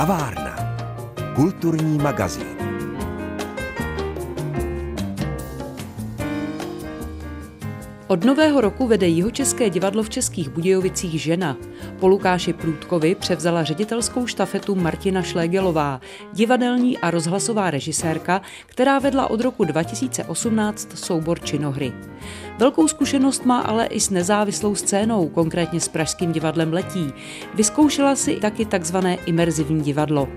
Kavárna. Kulturní magazín. Od nového roku vede Jihočeské divadlo v Českých Budějovicích žena. Po Lukáši Průdkovi převzala ředitelskou štafetu Martina Šlégelová, divadelní a rozhlasová režisérka, která vedla od roku 2018 soubor činohry. Velkou zkušenost má ale i s nezávislou scénou, konkrétně s Pražským divadlem Letí. Vyzkoušela si taky takzvané imerzivní divadlo.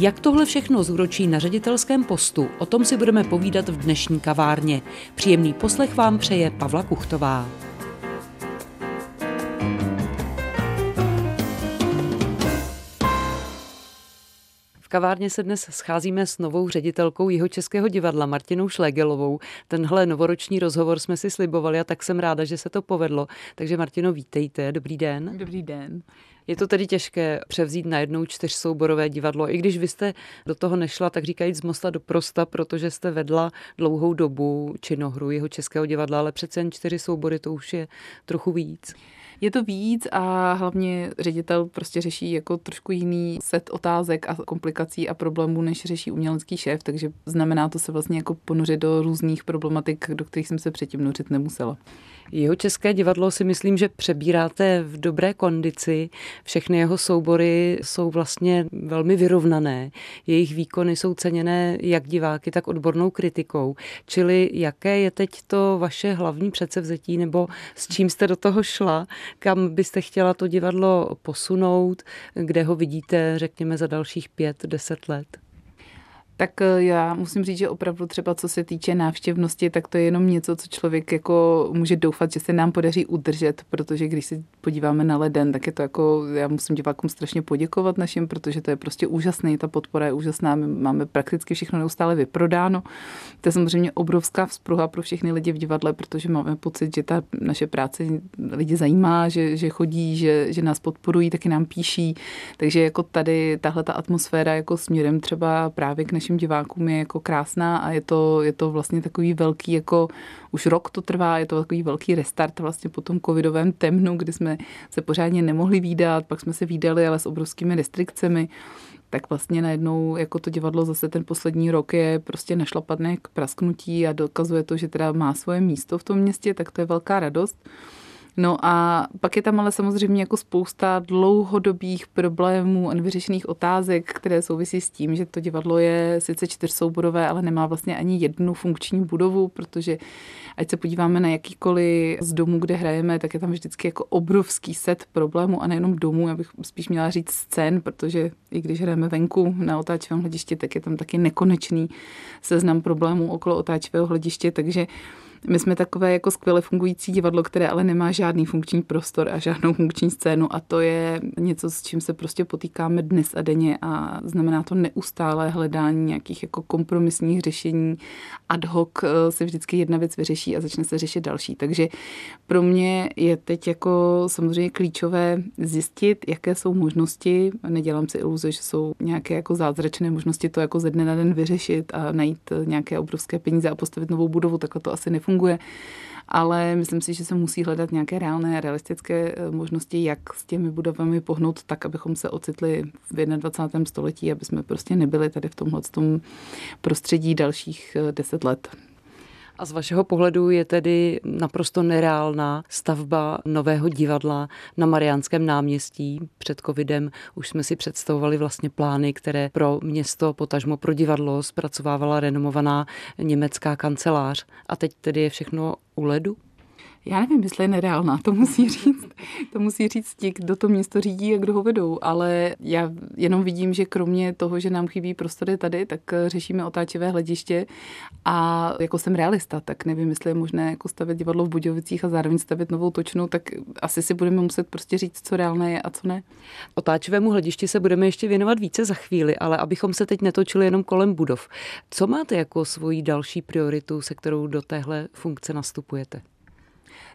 Jak tohle všechno zúročí na ředitelském postu, o tom si budeme povídat v dnešní kavárně. Příjemný poslech vám přeje Pavla Kuchtová. V kavárně se dnes scházíme s novou ředitelkou jeho českého divadla Martinou Šlegelovou. Tenhle novoroční rozhovor jsme si slibovali a tak jsem ráda, že se to povedlo. Takže Martino, vítejte, dobrý den. Dobrý den. Je to tedy těžké převzít najednou čtyřsouborové divadlo. I když vy jste do toho nešla, tak říkají z mosta do prosta, protože jste vedla dlouhou dobu činohru jeho českého divadla, ale přece jen čtyři soubory to už je trochu víc. Je to víc a hlavně ředitel prostě řeší jako trošku jiný set otázek a komplikací a problémů, než řeší umělecký šéf, takže znamená to se vlastně jako ponořit do různých problematik, do kterých jsem se předtím nořit nemusela. Jeho české divadlo si myslím, že přebíráte v dobré kondici. Všechny jeho soubory jsou vlastně velmi vyrovnané. Jejich výkony jsou ceněné jak diváky, tak odbornou kritikou. Čili jaké je teď to vaše hlavní předsevzetí, nebo s čím jste do toho šla, kam byste chtěla to divadlo posunout, kde ho vidíte, řekněme, za dalších pět, deset let? Tak eh, já musím říct, že opravdu třeba co se týče návštěvnosti, tak to je jenom něco, co člověk jako může doufat, že se nám podaří udržet, protože když se podíváme na leden, tak je to jako, já musím divákům strašně poděkovat našim, protože to je prostě úžasný, ta podpora je úžasná, my máme prakticky všechno neustále vyprodáno. To je samozřejmě obrovská vzpruha pro všechny lidi v divadle, protože máme pocit, že ta naše práce lidi zajímá, že, že chodí, že, že nás podporují, taky nám píší. Takže jako tady tahle ta atmosféra jako směrem třeba právě k našim našim divákům je jako krásná a je to, je to vlastně takový velký, jako už rok to trvá, je to takový velký restart vlastně po tom covidovém temnu, kdy jsme se pořádně nemohli výdat, pak jsme se výdali, ale s obrovskými restrikcemi tak vlastně najednou jako to divadlo zase ten poslední rok je prostě našlapadné k prasknutí a dokazuje to, že teda má svoje místo v tom městě, tak to je velká radost. No a pak je tam ale samozřejmě jako spousta dlouhodobých problémů a nevyřešených otázek, které souvisí s tím, že to divadlo je sice čtyřsouborové, ale nemá vlastně ani jednu funkční budovu, protože ať se podíváme na jakýkoliv z domů, kde hrajeme, tak je tam vždycky jako obrovský set problémů a nejenom domů, já bych spíš měla říct scén, protože i když hrajeme venku na otáčivém hledišti, tak je tam taky nekonečný seznam problémů okolo otáčivého hlediště, takže my jsme takové jako skvěle fungující divadlo, které ale nemá žádný funkční prostor a žádnou funkční scénu a to je něco, s čím se prostě potýkáme dnes a denně a znamená to neustále hledání nějakých jako kompromisních řešení. Ad hoc eh, se vždycky jedna věc vyřeší a začne se řešit další. Takže pro mě je teď jako samozřejmě klíčové zjistit, jaké jsou možnosti. Nedělám si iluze, že jsou nějaké jako zázračné možnosti to jako ze dne na den vyřešit a najít nějaké obrovské peníze a postavit novou budovu, takhle to asi nefunguje ale myslím si, že se musí hledat nějaké reálné, realistické eh, možnosti, jak s těmi budovami pohnout tak, abychom se ocitli v 21. století, aby jsme prostě nebyli tady v tomhle prostředí dalších eh, deset let. A z vašeho pohledu je tedy naprosto nereálná stavba nového divadla na Mariánském náměstí. Před covidem už jsme si představovali vlastně plány, které pro město, potažmo pro divadlo zpracovávala renomovaná německá kancelář. A teď tedy je všechno u ledu? Já nevím, jestli je nereálná, to musí říct. To musí říct ti, kdo to město řídí a kdo ho vedou. Ale já jenom vidím, že kromě toho, že nám chybí prostory tady, tak řešíme otáčivé hlediště. A jako jsem realista, tak nevím, jestli je možné jako stavět divadlo v Budějovicích a zároveň stavět novou točnu, tak asi si budeme muset prostě říct, co reálné je a co ne. Otáčivému hledišti se budeme ještě věnovat více za chvíli, ale abychom se teď netočili jenom kolem budov. Co máte jako svoji další prioritu, se kterou do téhle funkce nastupujete?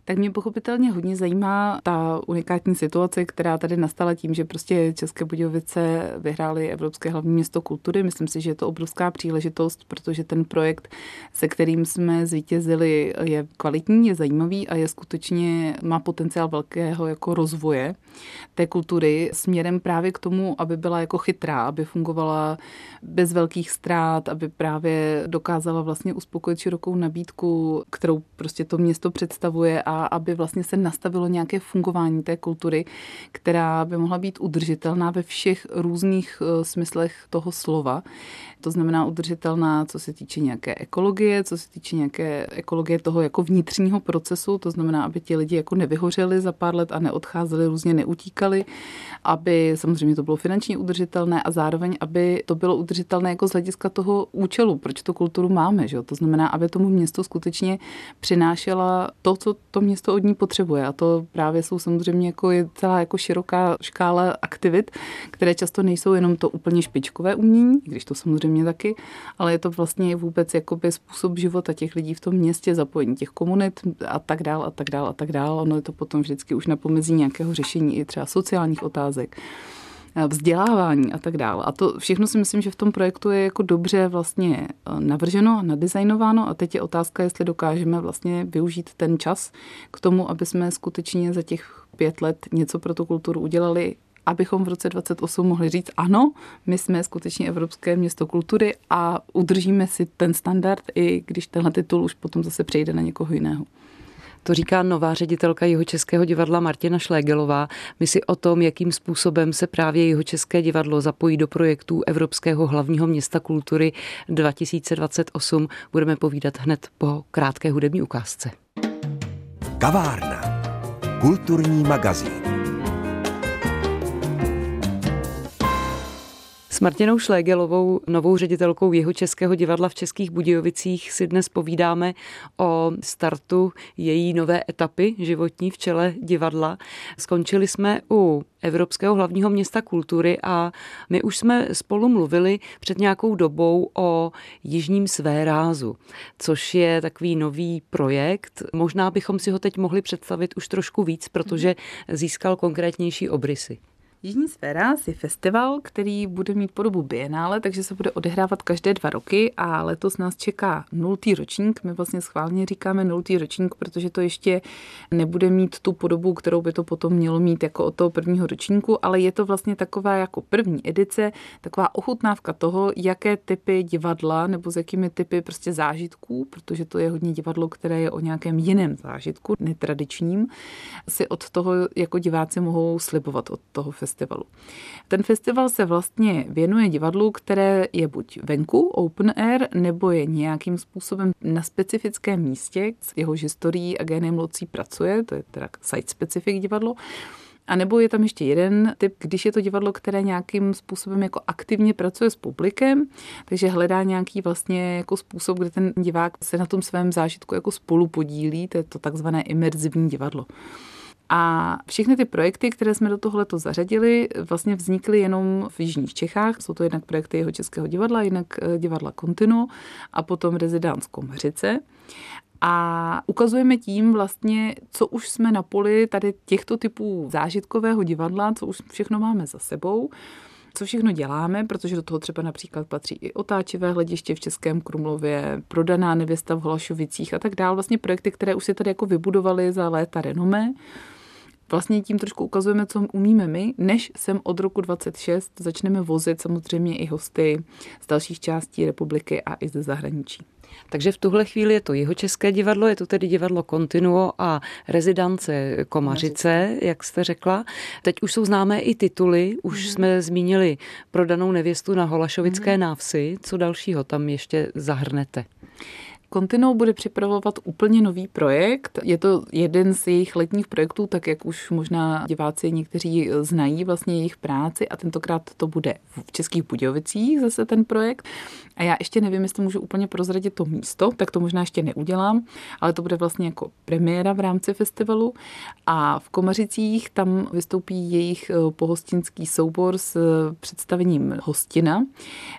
Tak mě pochopitelně hodně zajímá ta unikátní situace, která tady nastala tím, že prostě České Budějovice vyhrály Evropské hlavní město kultury. Myslím si, že je to obrovská příležitost, protože ten projekt, se kterým jsme zvítězili, je kvalitní, je zajímavý a je skutečně, má potenciál velkého jako rozvoje té kultury směrem právě k tomu, aby byla jako chytrá, aby fungovala bez velkých ztrát, aby právě dokázala vlastně uspokojit širokou nabídku, kterou prostě to město představuje a aby vlastně se nastavilo nějaké fungování té kultury, která by mohla být udržitelná ve všech různých eh, smyslech toho slova. To znamená udržitelná, co se týče nějaké ekologie, co se týče nějaké ekologie toho jako vnitřního procesu, to znamená, aby ti lidi jako nevyhořeli za pár let a neodcházeli, různě neutíkali, aby samozřejmě to bylo finančně udržitelné a zároveň, aby to bylo udržitelné jako z hlediska toho účelu, proč to kulturu máme. Že? To znamená, aby tomu městu skutečně přinášela to, co to město od ní potřebuje. A to právě jsou samozřejmě jako je celá jako široká škála aktivit, které často nejsou jenom to úplně špičkové umění, když to samozřejmě taky, ale je to vlastně vůbec jakoby způsob života těch lidí v tom městě, zapojení těch komunit a tak dál a tak dál a tak dál. Ono je to potom vždycky už na pomezí nějakého řešení i třeba sociálních otázek vzdělávání a tak dále. A to všechno si myslím, že v tom projektu je jako dobře vlastně eh, navrženo a nadizajnováno a teď je otázka, jestli dokážeme vlastně využít ten čas k tomu, aby jsme skutečně za těch pět let něco pro tu kulturu udělali, abychom v roce 28 mohli říct, ano, my jsme skutečně Evropské město kultury a udržíme si ten standard, i když tenhle titul už potom zase přejde na někoho jiného. To říká nová ředitelka jeho českého divadla Martina Šlégelová. My si o tom, jakým způsobem se právě jeho české divadlo zapojí do projektů Evropského hlavního města kultury 2028, budeme povídat hned po krátké hudební ukázce. Kavárna. Kulturní magazín. S Martinou Šlégelovou, novou ředitelkou jeho českého divadla v Českých Budějovicích, si dnes povídáme o startu její nové etapy životní v čele divadla. Skončili jsme u Evropského hlavního města kultury a my už jsme spolu mluvili před nějakou dobou o Jižním svérázu, což je takový nový projekt. Možná bychom si ho teď mohli představit už trošku víc, protože získal konkrétnější obrysy. Jižní sféra je festival, který bude mít podobu bienále, takže se bude odehrávat každé dva roky a letos nás čeká nultý ročník. My vlastně schválně říkáme nultý ročník, protože to ještě nebude mít tu podobu, kterou by to potom mělo mít jako od toho prvního ročníku, ale je to vlastně taková jako první edice, taková ochutnávka toho, jaké typy divadla nebo s jakými typy prostě zážitků, protože to je hodně divadlo, které je o nějakém jiném zážitku, netradičním, si od toho jako diváci mohou slibovat od toho festivalu festivalu. Ten festival se vlastně věnuje divadlu, které je buď venku, open air, nebo je nějakým způsobem na specifickém místě, s jeho historií a génem locí pracuje, to je teda site-specific divadlo. A nebo je tam ještě jeden typ, když je to divadlo, které nějakým způsobem jako aktivně pracuje s publikem, takže hledá nějaký vlastně jako způsob, kde ten divák se na tom svém zážitku jako spolu podílí, to je to takzvané imerzivní divadlo. A všechny ty projekty, které jsme do tohoto zařadili, vlastně vznikly jenom v Jižních Čechách. Jsou to jednak projekty jeho Českého divadla, jinak eh, divadla Continu a potom rezidánsko Komeřice. A ukazujeme tím vlastně, co už jsme na poli tady těchto typů zážitkového divadla, co už všechno máme za sebou co všechno děláme, protože do toho třeba například patří i otáčivé hlediště v Českém Krumlově, prodaná nevěsta v Holašovicích a tak dále. Vlastně projekty, které už se tady jako vybudovaly za léta renomé vlastně tím trošku ukazujeme, co umíme my, než sem od roku 26 začneme vozit samozřejmě i hosty z dalších částí republiky a i ze zahraničí. Takže v tuhle chvíli je to jeho české divadlo, je to tedy divadlo Continuo a rezidance Komařice, jak jste řekla. Teď už jsou známé i tituly, už mm. jsme zmínili prodanou nevěstu na Holašovické mm. návsi. Co dalšího tam ještě zahrnete? Continuo bude připravovat úplně nový projekt. Je to jeden z jejich letních projektů, tak jak už možná diváci někteří znají vlastně jejich práci a tentokrát to bude v Českých Budějovicích zase ten projekt. A já ještě nevím, jestli můžu úplně prozradit to místo, tak to možná ještě neudělám, ale to bude vlastně jako premiéra v rámci festivalu. A v Komařicích tam vystoupí jejich eh, pohostinský soubor s eh, představením Hostina,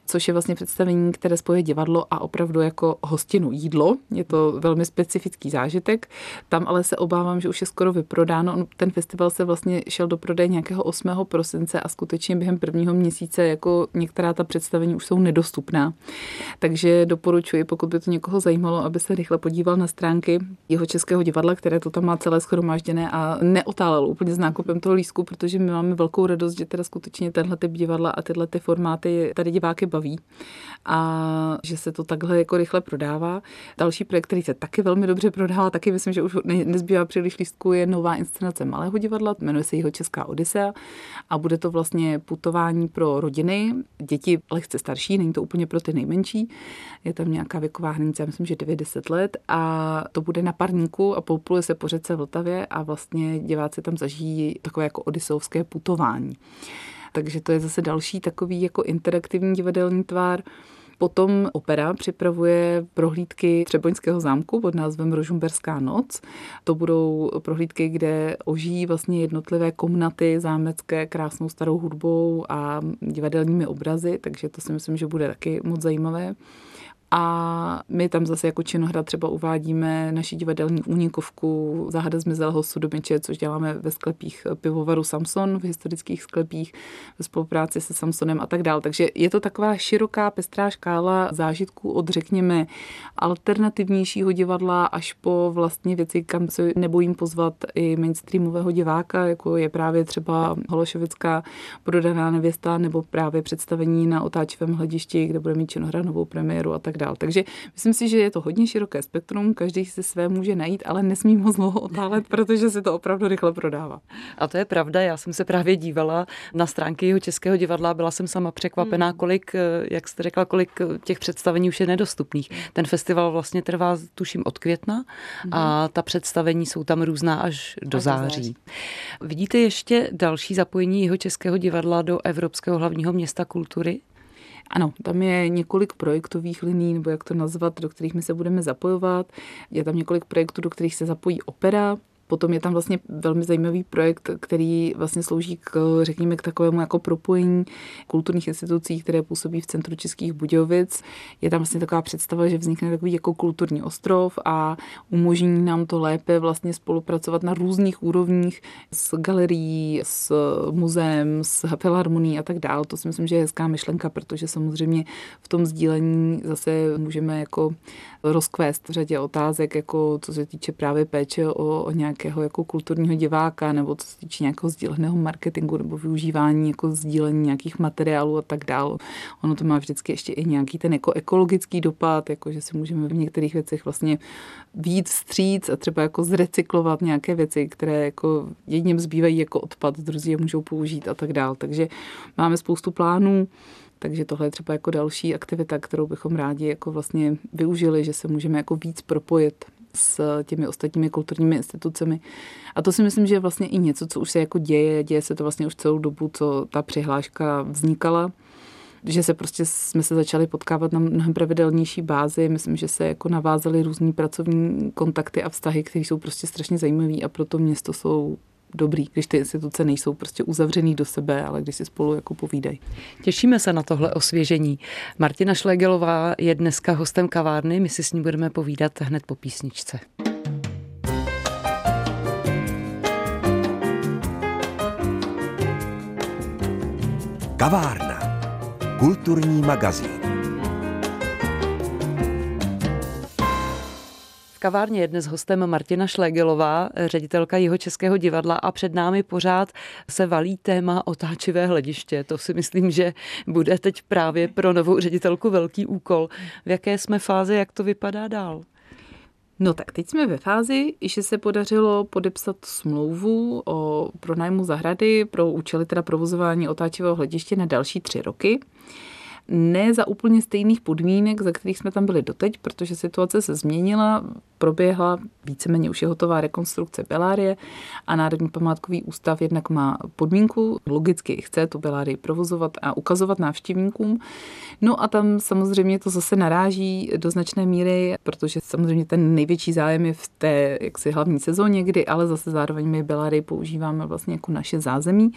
což je vlastně představení, které spoje divadlo a opravdu jako hostinu jídlo, je to velmi specifický zážitek. Tam ale se obávám, že už je skoro vyprodáno. Ten festival se vlastně šel do prodeje nějakého 8. prosince a skutečně během prvního měsíce jako některá ta představení už jsou nedostupná. Takže doporučuji, pokud by to někoho zajímalo, aby se rychle podíval na stránky jeho českého divadla, které to tam má celé schromážděné a neotálelo úplně s nákupem toho lísku, protože my máme velkou radost, že teda skutečně tenhle typ divadla a tyhle ty formáty tady diváky baví a že se to takhle jako rychle prodává. Další projekt, který se taky velmi dobře prodává, taky myslím, že už nezbývá příliš lístku, je nová inscenace Malého divadla, jmenuje se jeho Česká Odisea a bude to vlastně putování pro rodiny, děti lehce starší, není to úplně pro ty nejmenší, je tam nějaká věková hranice, já myslím, že 90 let a to bude na parníku a poupuje se po řece Vltavě a vlastně diváci tam zažijí takové jako odisovské putování. Takže to je zase další takový jako interaktivní divadelní tvár. Potom opera připravuje prohlídky Třeboňského zámku pod názvem Rožumberská noc. To budou prohlídky, kde ožijí vlastně jednotlivé komnaty zámecké krásnou starou hudbou a divadelními obrazy, takže to si myslím, že bude taky moc zajímavé. A my tam zase jako činohra třeba uvádíme naši divadelní únikovku Záhada zmizelého sudomeče, což děláme ve sklepích pivovaru Samson, v historických sklepích, ve spolupráci se Samsonem a tak dále. Takže je to taková široká, pestrá škála zážitků od, řekněme, alternativnějšího divadla až po vlastně věci, kam se nebojím pozvat i mainstreamového diváka, jako je právě třeba Hološovická prodaná nevěsta nebo právě představení na otáčivém hledišti, kde bude mít činohra novou premiéru a tak dále dál. Takže myslím si, že je to hodně široké spektrum, každý si své může najít, ale nesmí moc dlouho otálet, protože se to opravdu rychle prodává. A to je pravda, já jsem se právě dívala na stránky jeho českého divadla, byla jsem sama překvapená, hmm. kolik, eh, jak jste řekla, kolik eh, těch představení už je nedostupných. Ten festival vlastně trvá, tuším, od května a hmm. ta představení jsou tam různá až do září. Vidíte ještě další zapojení jeho českého divadla do Evropského hlavního města kultury? Ano, tam je několik projektových liní, nebo jak to nazvat, do kterých my se budeme zapojovat. Je tam několik projektů, do kterých se zapojí opera, Potom je tam vlastně velmi zajímavý projekt, který vlastně slouží k, řekněme, k takovému jako propojení kulturních institucí, které působí v centru Českých Budějovic. Je tam vlastně taková představa, že vznikne takový jako kulturní ostrov a umožní nám to lépe vlastně spolupracovat na různých úrovních s galerií, s muzeem, s filharmonií a tak dále. To si myslím, že je hezká myšlenka, protože samozřejmě v tom sdílení zase můžeme jako rozkvést řadě otázek, jako co se týče právě péče o, o nějakého jako kulturního diváka, nebo co se týče nějakého sdíleného marketingu nebo využívání jako sdílení nějakých materiálů a tak dále. Ono to má vždycky ještě i nějaký ten jako ekologický dopad, jako že si můžeme v některých věcech vlastně víc stříc a třeba jako zrecyklovat nějaké věci, které jako jedním zbývají jako odpad, druzí je můžou použít a tak dále. Takže máme spoustu plánů. Takže tohle je třeba jako další aktivita, kterou bychom rádi jako vlastně využili, že se můžeme jako víc propojit s těmi ostatními kulturními institucemi. A to si myslím, že je vlastně i něco, co už se jako děje. Děje se to vlastně už celou dobu, co ta přihláška vznikala že se prostě jsme se začali potkávat na mnohem pravidelnější bázi. Myslím, že se jako navázaly různý pracovní kontakty a vztahy, které jsou prostě strašně zajímavé a proto město jsou dobrý, když ty instituce nejsou prostě uzavřený do sebe, ale když si spolu jako povídají. Těšíme se na tohle osvěžení. Martina Šlegelová je dneska hostem kavárny, my si s ní budeme povídat hned po písničce. Kavárna. Kulturní magazín. Kavárně je dnes hostem Martina Šlegelová, ředitelka jeho českého divadla a před námi pořád se valí téma otáčivé hlediště. To si myslím, že bude teď právě pro novou ředitelku velký úkol. V jaké jsme fázi, jak to vypadá dál? No tak teď jsme ve fázi, že se podařilo podepsat smlouvu o pronájmu zahrady pro účely teda provozování otáčivého hlediště na další tři roky ne za úplně stejných podmínek, za kterých jsme tam byli doteď, protože situace se změnila, proběhla, víceméně už je hotová rekonstrukce Belárie a Národní památkový ústav jednak má podmínku, logicky chce tu Belárii provozovat a ukazovat návštěvníkům. No a tam samozřejmě to zase naráží do značné míry, protože samozřejmě ten největší zájem je v té jaksi hlavní sezóně, kdy ale zase zároveň my Belárii používáme vlastně jako naše zázemí.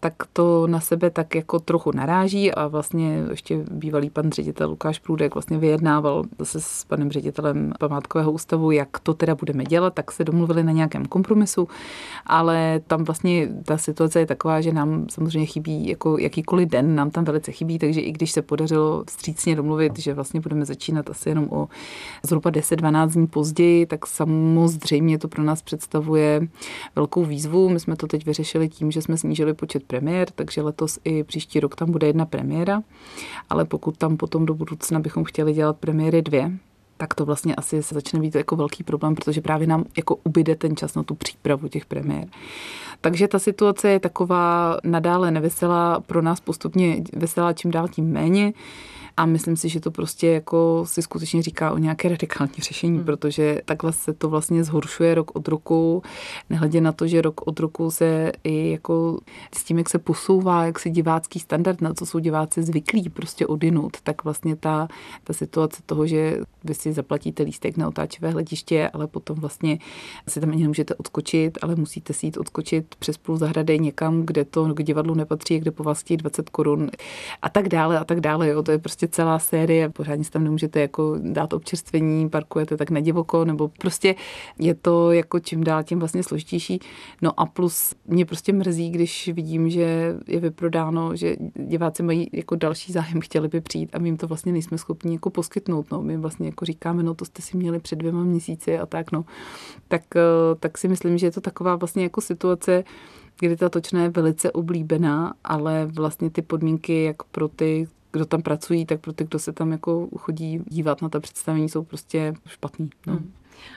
Tak to na sebe tak jako trochu naráží a vlastně ještě bývalý pan ředitel Lukáš Průdek vlastně vyjednával zase s panem ředitelem památkového ústavu, jak to teda budeme dělat, tak se domluvili na nějakém kompromisu, ale tam vlastně ta situace je taková, že nám samozřejmě chybí jako jakýkoliv den, nám tam velice chybí, takže i když se podařilo vstřícně domluvit, že vlastně budeme začínat asi jenom o zhruba 10-12 dní později, tak samozřejmě to pro nás představuje velkou výzvu. My jsme to teď vyřešili tím, že jsme snížili počet premiér, takže letos i příští rok tam bude jedna premiéra, ale pokud tam potom do budoucna bychom chtěli dělat premiéry dvě, tak to vlastně asi se začne být jako velký problém, protože právě nám jako ubyde ten čas na tu přípravu těch premiér. Takže ta situace je taková nadále neveselá, pro nás postupně veselá čím dál tím méně. A myslím si, že to prostě jako si skutečně říká o nějaké radikální řešení, hmm. protože takhle se to vlastně zhoršuje rok od roku, nehledě na to, že rok od roku se i jako s tím, jak se posouvá, jak se divácký standard, na co jsou diváci zvyklí prostě odinut, tak vlastně ta, ta situace toho, že vy si zaplatíte lístek na otáčivé hlediště, ale potom vlastně si tam ani nemůžete odskočit, ale musíte si jít odskočit přes půl zahrady někam, kde to k divadlu nepatří, kde po vás 20 korun a tak dále a tak dále. Jo. To je prostě celá série, pořádně si tam nemůžete jako dát občerstvení, parkujete tak na divoko, nebo prostě je to jako čím dál tím vlastně složitější. No a plus mě prostě mrzí, když vidím, že je vyprodáno, že diváci mají jako další zájem, chtěli by přijít a my jim to vlastně nejsme schopni jako poskytnout. No. My vlastně jako říkáme, no to jste si měli před dvěma měsíci a tak, no. Tak, eh, tak si myslím, že je to taková vlastně jako situace, kdy ta točna je velice oblíbená, ale vlastně ty podmínky jak pro ty, kdo tam pracují, tak pro ty, kdo se tam jako chodí dívat na ta představení, jsou prostě špatný. No. Hmm.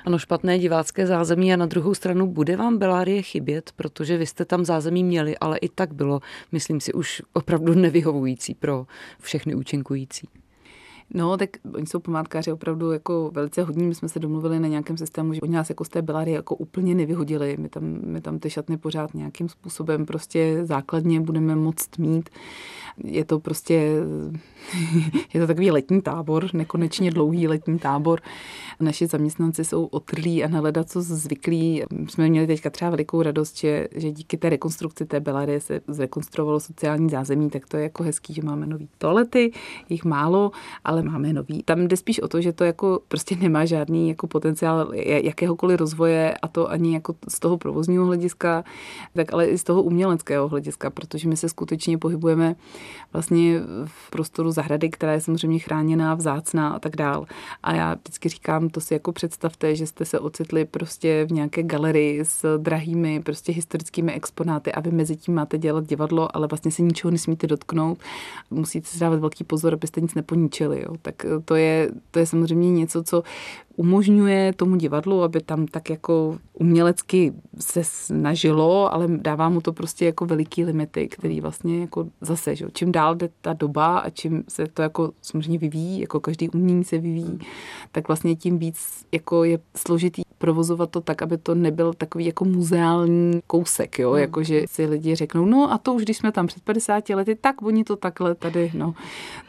Ano, špatné divácké zázemí a na druhou stranu bude vám Belárie chybět, protože vy jste tam zázemí měli, ale i tak bylo, myslím si, už opravdu nevyhovující pro všechny účinkující. No, tak oni jsou památkáři opravdu jako velice hodní. My jsme se domluvili na nějakém systému, že oni nás jako z té Belary jako úplně nevyhodili. My tam, my tam ty šatny pořád nějakým způsobem prostě základně budeme moct mít. Je to prostě, je to takový letní tábor, nekonečně dlouhý letní tábor. Naši zaměstnanci jsou otrlí a na co zvyklí. Jsme měli teďka třeba velikou radost, že, že díky té rekonstrukci té Belary se zrekonstruovalo sociální zázemí, tak to je jako hezký, že máme nový toalety, jich málo, ale máme nový. Tam jde spíš o to, že to jako prostě nemá žádný jako potenciál jakéhokoliv rozvoje a to ani jako z toho provozního hlediska, tak ale i z toho uměleckého hlediska, protože my se skutečně pohybujeme vlastně v prostoru zahrady, která je samozřejmě chráněná, vzácná a tak dál. A já vždycky říkám, to si jako představte, že jste se ocitli prostě v nějaké galerii s drahými prostě historickými exponáty a vy mezi tím máte dělat divadlo, ale vlastně se ničeho nesmíte dotknout. Musíte si dávat velký pozor, abyste nic neponičili. Jo. Tak to je, to je samozřejmě něco, co umožňuje tomu divadlu, aby tam tak jako umělecky se snažilo, ale dává mu to prostě jako veliký limity, který vlastně jako zase, že čím dál jde ta doba a čím se to jako samozřejmě vyvíjí, jako každý umění se vyvíjí, tak vlastně tím víc jako je složitý provozovat to tak, aby to nebyl takový jako muzeální kousek, jo, hmm. jako že si lidi řeknou, no a to už když jsme tam před 50 lety, tak oni to takhle tady, no.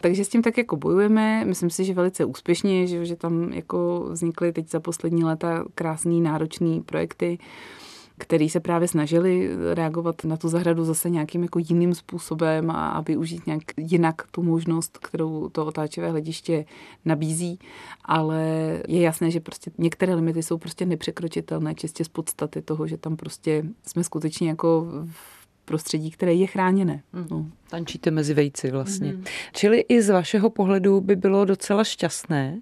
Takže s tím tak jako bojujeme, myslím si, že velice úspěšně, že, že tam jako vznikly teď za poslední léta krásný, náročný projekty, který se právě snažili reagovat na tu zahradu zase nějakým jako jiným způsobem a, a využít nějak jinak tu možnost, kterou to otáčivé hlediště nabízí, ale je jasné, že prostě některé limity jsou prostě nepřekročitelné čistě z podstaty toho, že tam prostě jsme skutečně jako v prostředí, které je chráněné. Mm. No. Tančíte mezi vejci vlastně. Mm. Čili i z vašeho pohledu by bylo docela šťastné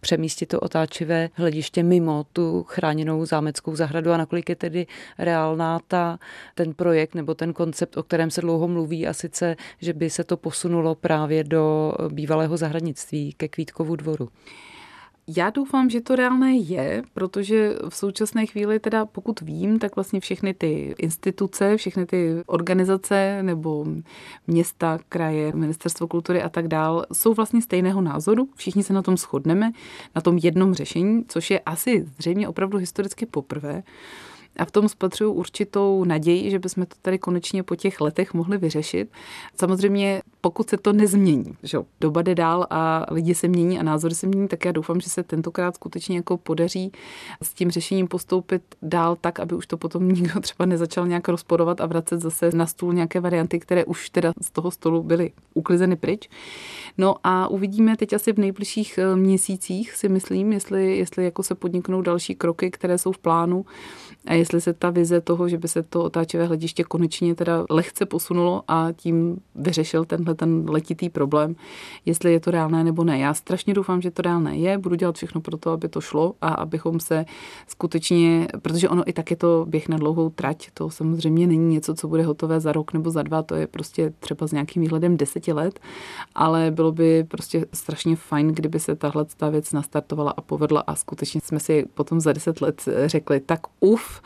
přemístit to otáčivé hlediště mimo tu chráněnou zámeckou zahradu a nakolik je tedy reálná ta, ten projekt nebo ten koncept, o kterém se dlouho mluví a sice, že by se to posunulo právě do bývalého zahradnictví ke Kvítkovu dvoru. Já doufám, že to reálné je, protože v současné chvíli, teda pokud vím, tak vlastně všechny ty instituce, všechny ty organizace nebo města, kraje, ministerstvo kultury a tak dál jsou vlastně stejného názoru. Všichni se na tom shodneme, na tom jednom řešení, což je asi zřejmě opravdu historicky poprvé. A v tom spatřuju určitou naději, že bychom to tady konečně po těch letech mohli vyřešit. Samozřejmě pokud se to nezmění, že doba jde dál a lidi se mění a názory se mění, tak já doufám, že se tentokrát skutečně jako podaří s tím řešením postoupit dál tak, aby už to potom nikdo třeba nezačal nějak rozporovat a vracet zase na stůl nějaké varianty, které už teda z toho stolu byly uklizeny pryč. No a uvidíme teď asi v nejbližších eh, měsících, si myslím, jestli, jestli jako se podniknou další kroky, které jsou v plánu a jestli se ta vize toho, že by se to otáčivé hlediště konečně teda lehce posunulo a tím vyřešil tenhle ten letitý problém, jestli je to reálné nebo ne. Já strašně doufám, že to reálné je, budu dělat všechno pro to, aby to šlo a abychom se skutečně, protože ono i tak je to běh na dlouhou trať, to samozřejmě není něco, co bude hotové za rok nebo za dva, to je prostě třeba s nějakým výhledem deseti let, ale bylo by prostě strašně fajn, kdyby se tahle ta věc nastartovala a povedla a skutečně jsme si potom za deset let řekli, tak uf,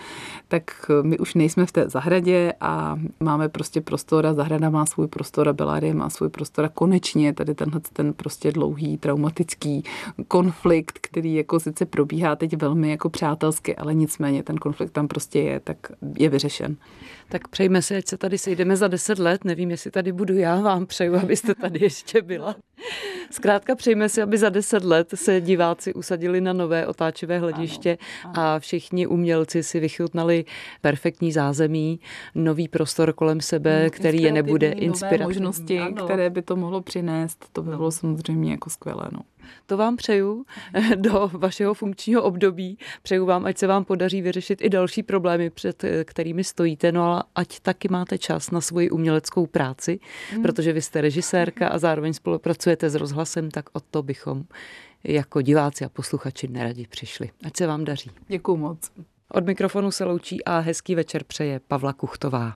tak my už nejsme v té zahradě a máme prostě prostor a zahrada má svůj prostor a Belárie má svůj prostor a konečně tady tenhle ten prostě dlouhý traumatický konflikt, který jako sice probíhá teď velmi jako přátelsky, ale nicméně ten konflikt tam prostě je, tak je vyřešen. Tak přejme si, ať se tady sejdeme za deset let. Nevím, jestli tady budu já, vám přeju, abyste tady ještě byla. Zkrátka přejme si, aby za deset let se diváci usadili na nové otáčivé hlediště ano, ano. a všichni umělci si vychutnali perfektní zázemí, nový prostor kolem sebe, no, který je nebude inspirovat. možnosti, ano. které by to mohlo přinést, to by bylo samozřejmě jako skvělé. No. To vám přeju do vašeho funkčního období. Přeju vám, ať se vám podaří vyřešit i další problémy, před kterými stojíte, no a ať taky máte čas na svoji uměleckou práci, mm. protože vy jste režisérka a zároveň spolupracujete s rozhlasem, tak o to bychom jako diváci a posluchači neradi přišli. Ať se vám daří. Děkuji moc. Od mikrofonu se loučí a hezký večer přeje Pavla Kuchtová.